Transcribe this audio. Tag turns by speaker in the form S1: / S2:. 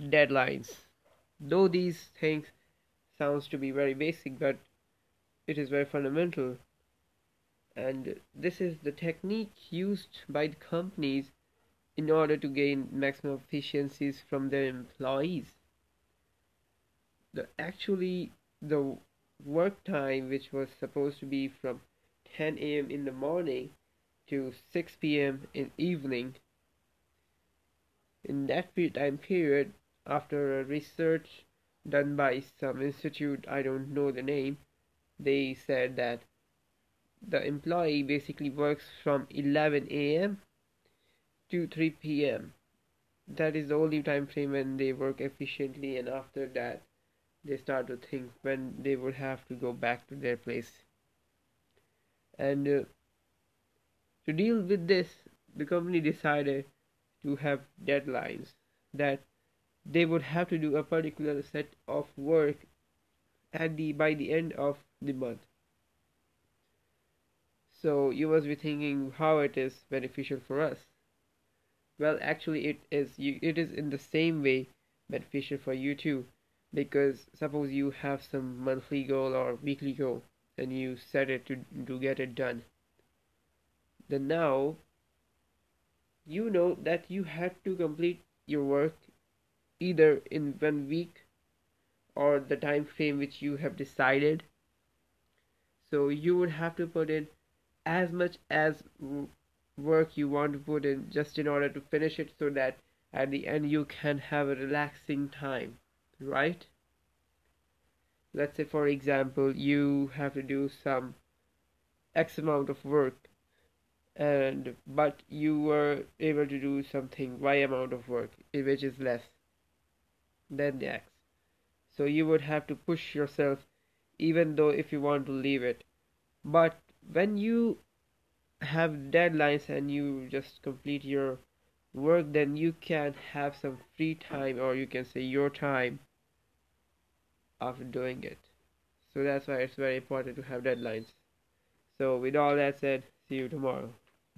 S1: deadlines though these things sounds to be very basic but it is very fundamental and this is the technique used by the companies in order to gain maximum efficiencies from their employees the actually the work time which was supposed to be from 10 a.m. in the morning to 6 p.m. in evening in that time period after a research done by some institute I don't know the name they said that the employee basically works from 11 a.m. to 3 p.m. That is the only time frame when they work efficiently, and after that, they start to think when they would have to go back to their place. And uh, to deal with this, the company decided to have deadlines that they would have to do a particular set of work at the by the end of the month. So you must be thinking how it is beneficial for us. Well actually it is you it is in the same way beneficial for you too because suppose you have some monthly goal or weekly goal and you set it to to get it done. Then now you know that you have to complete your work either in one week or the time frame which you have decided. So you would have to put in as much as work you want to put in just in order to finish it so that at the end you can have a relaxing time right? Let's say for example you have to do some x amount of work and but you were able to do something y amount of work which is less than the x so you would have to push yourself even though if you want to leave it. But when you have deadlines and you just complete your work then you can have some free time or you can say your time after doing it. So that's why it's very important to have deadlines. So with all that said see you tomorrow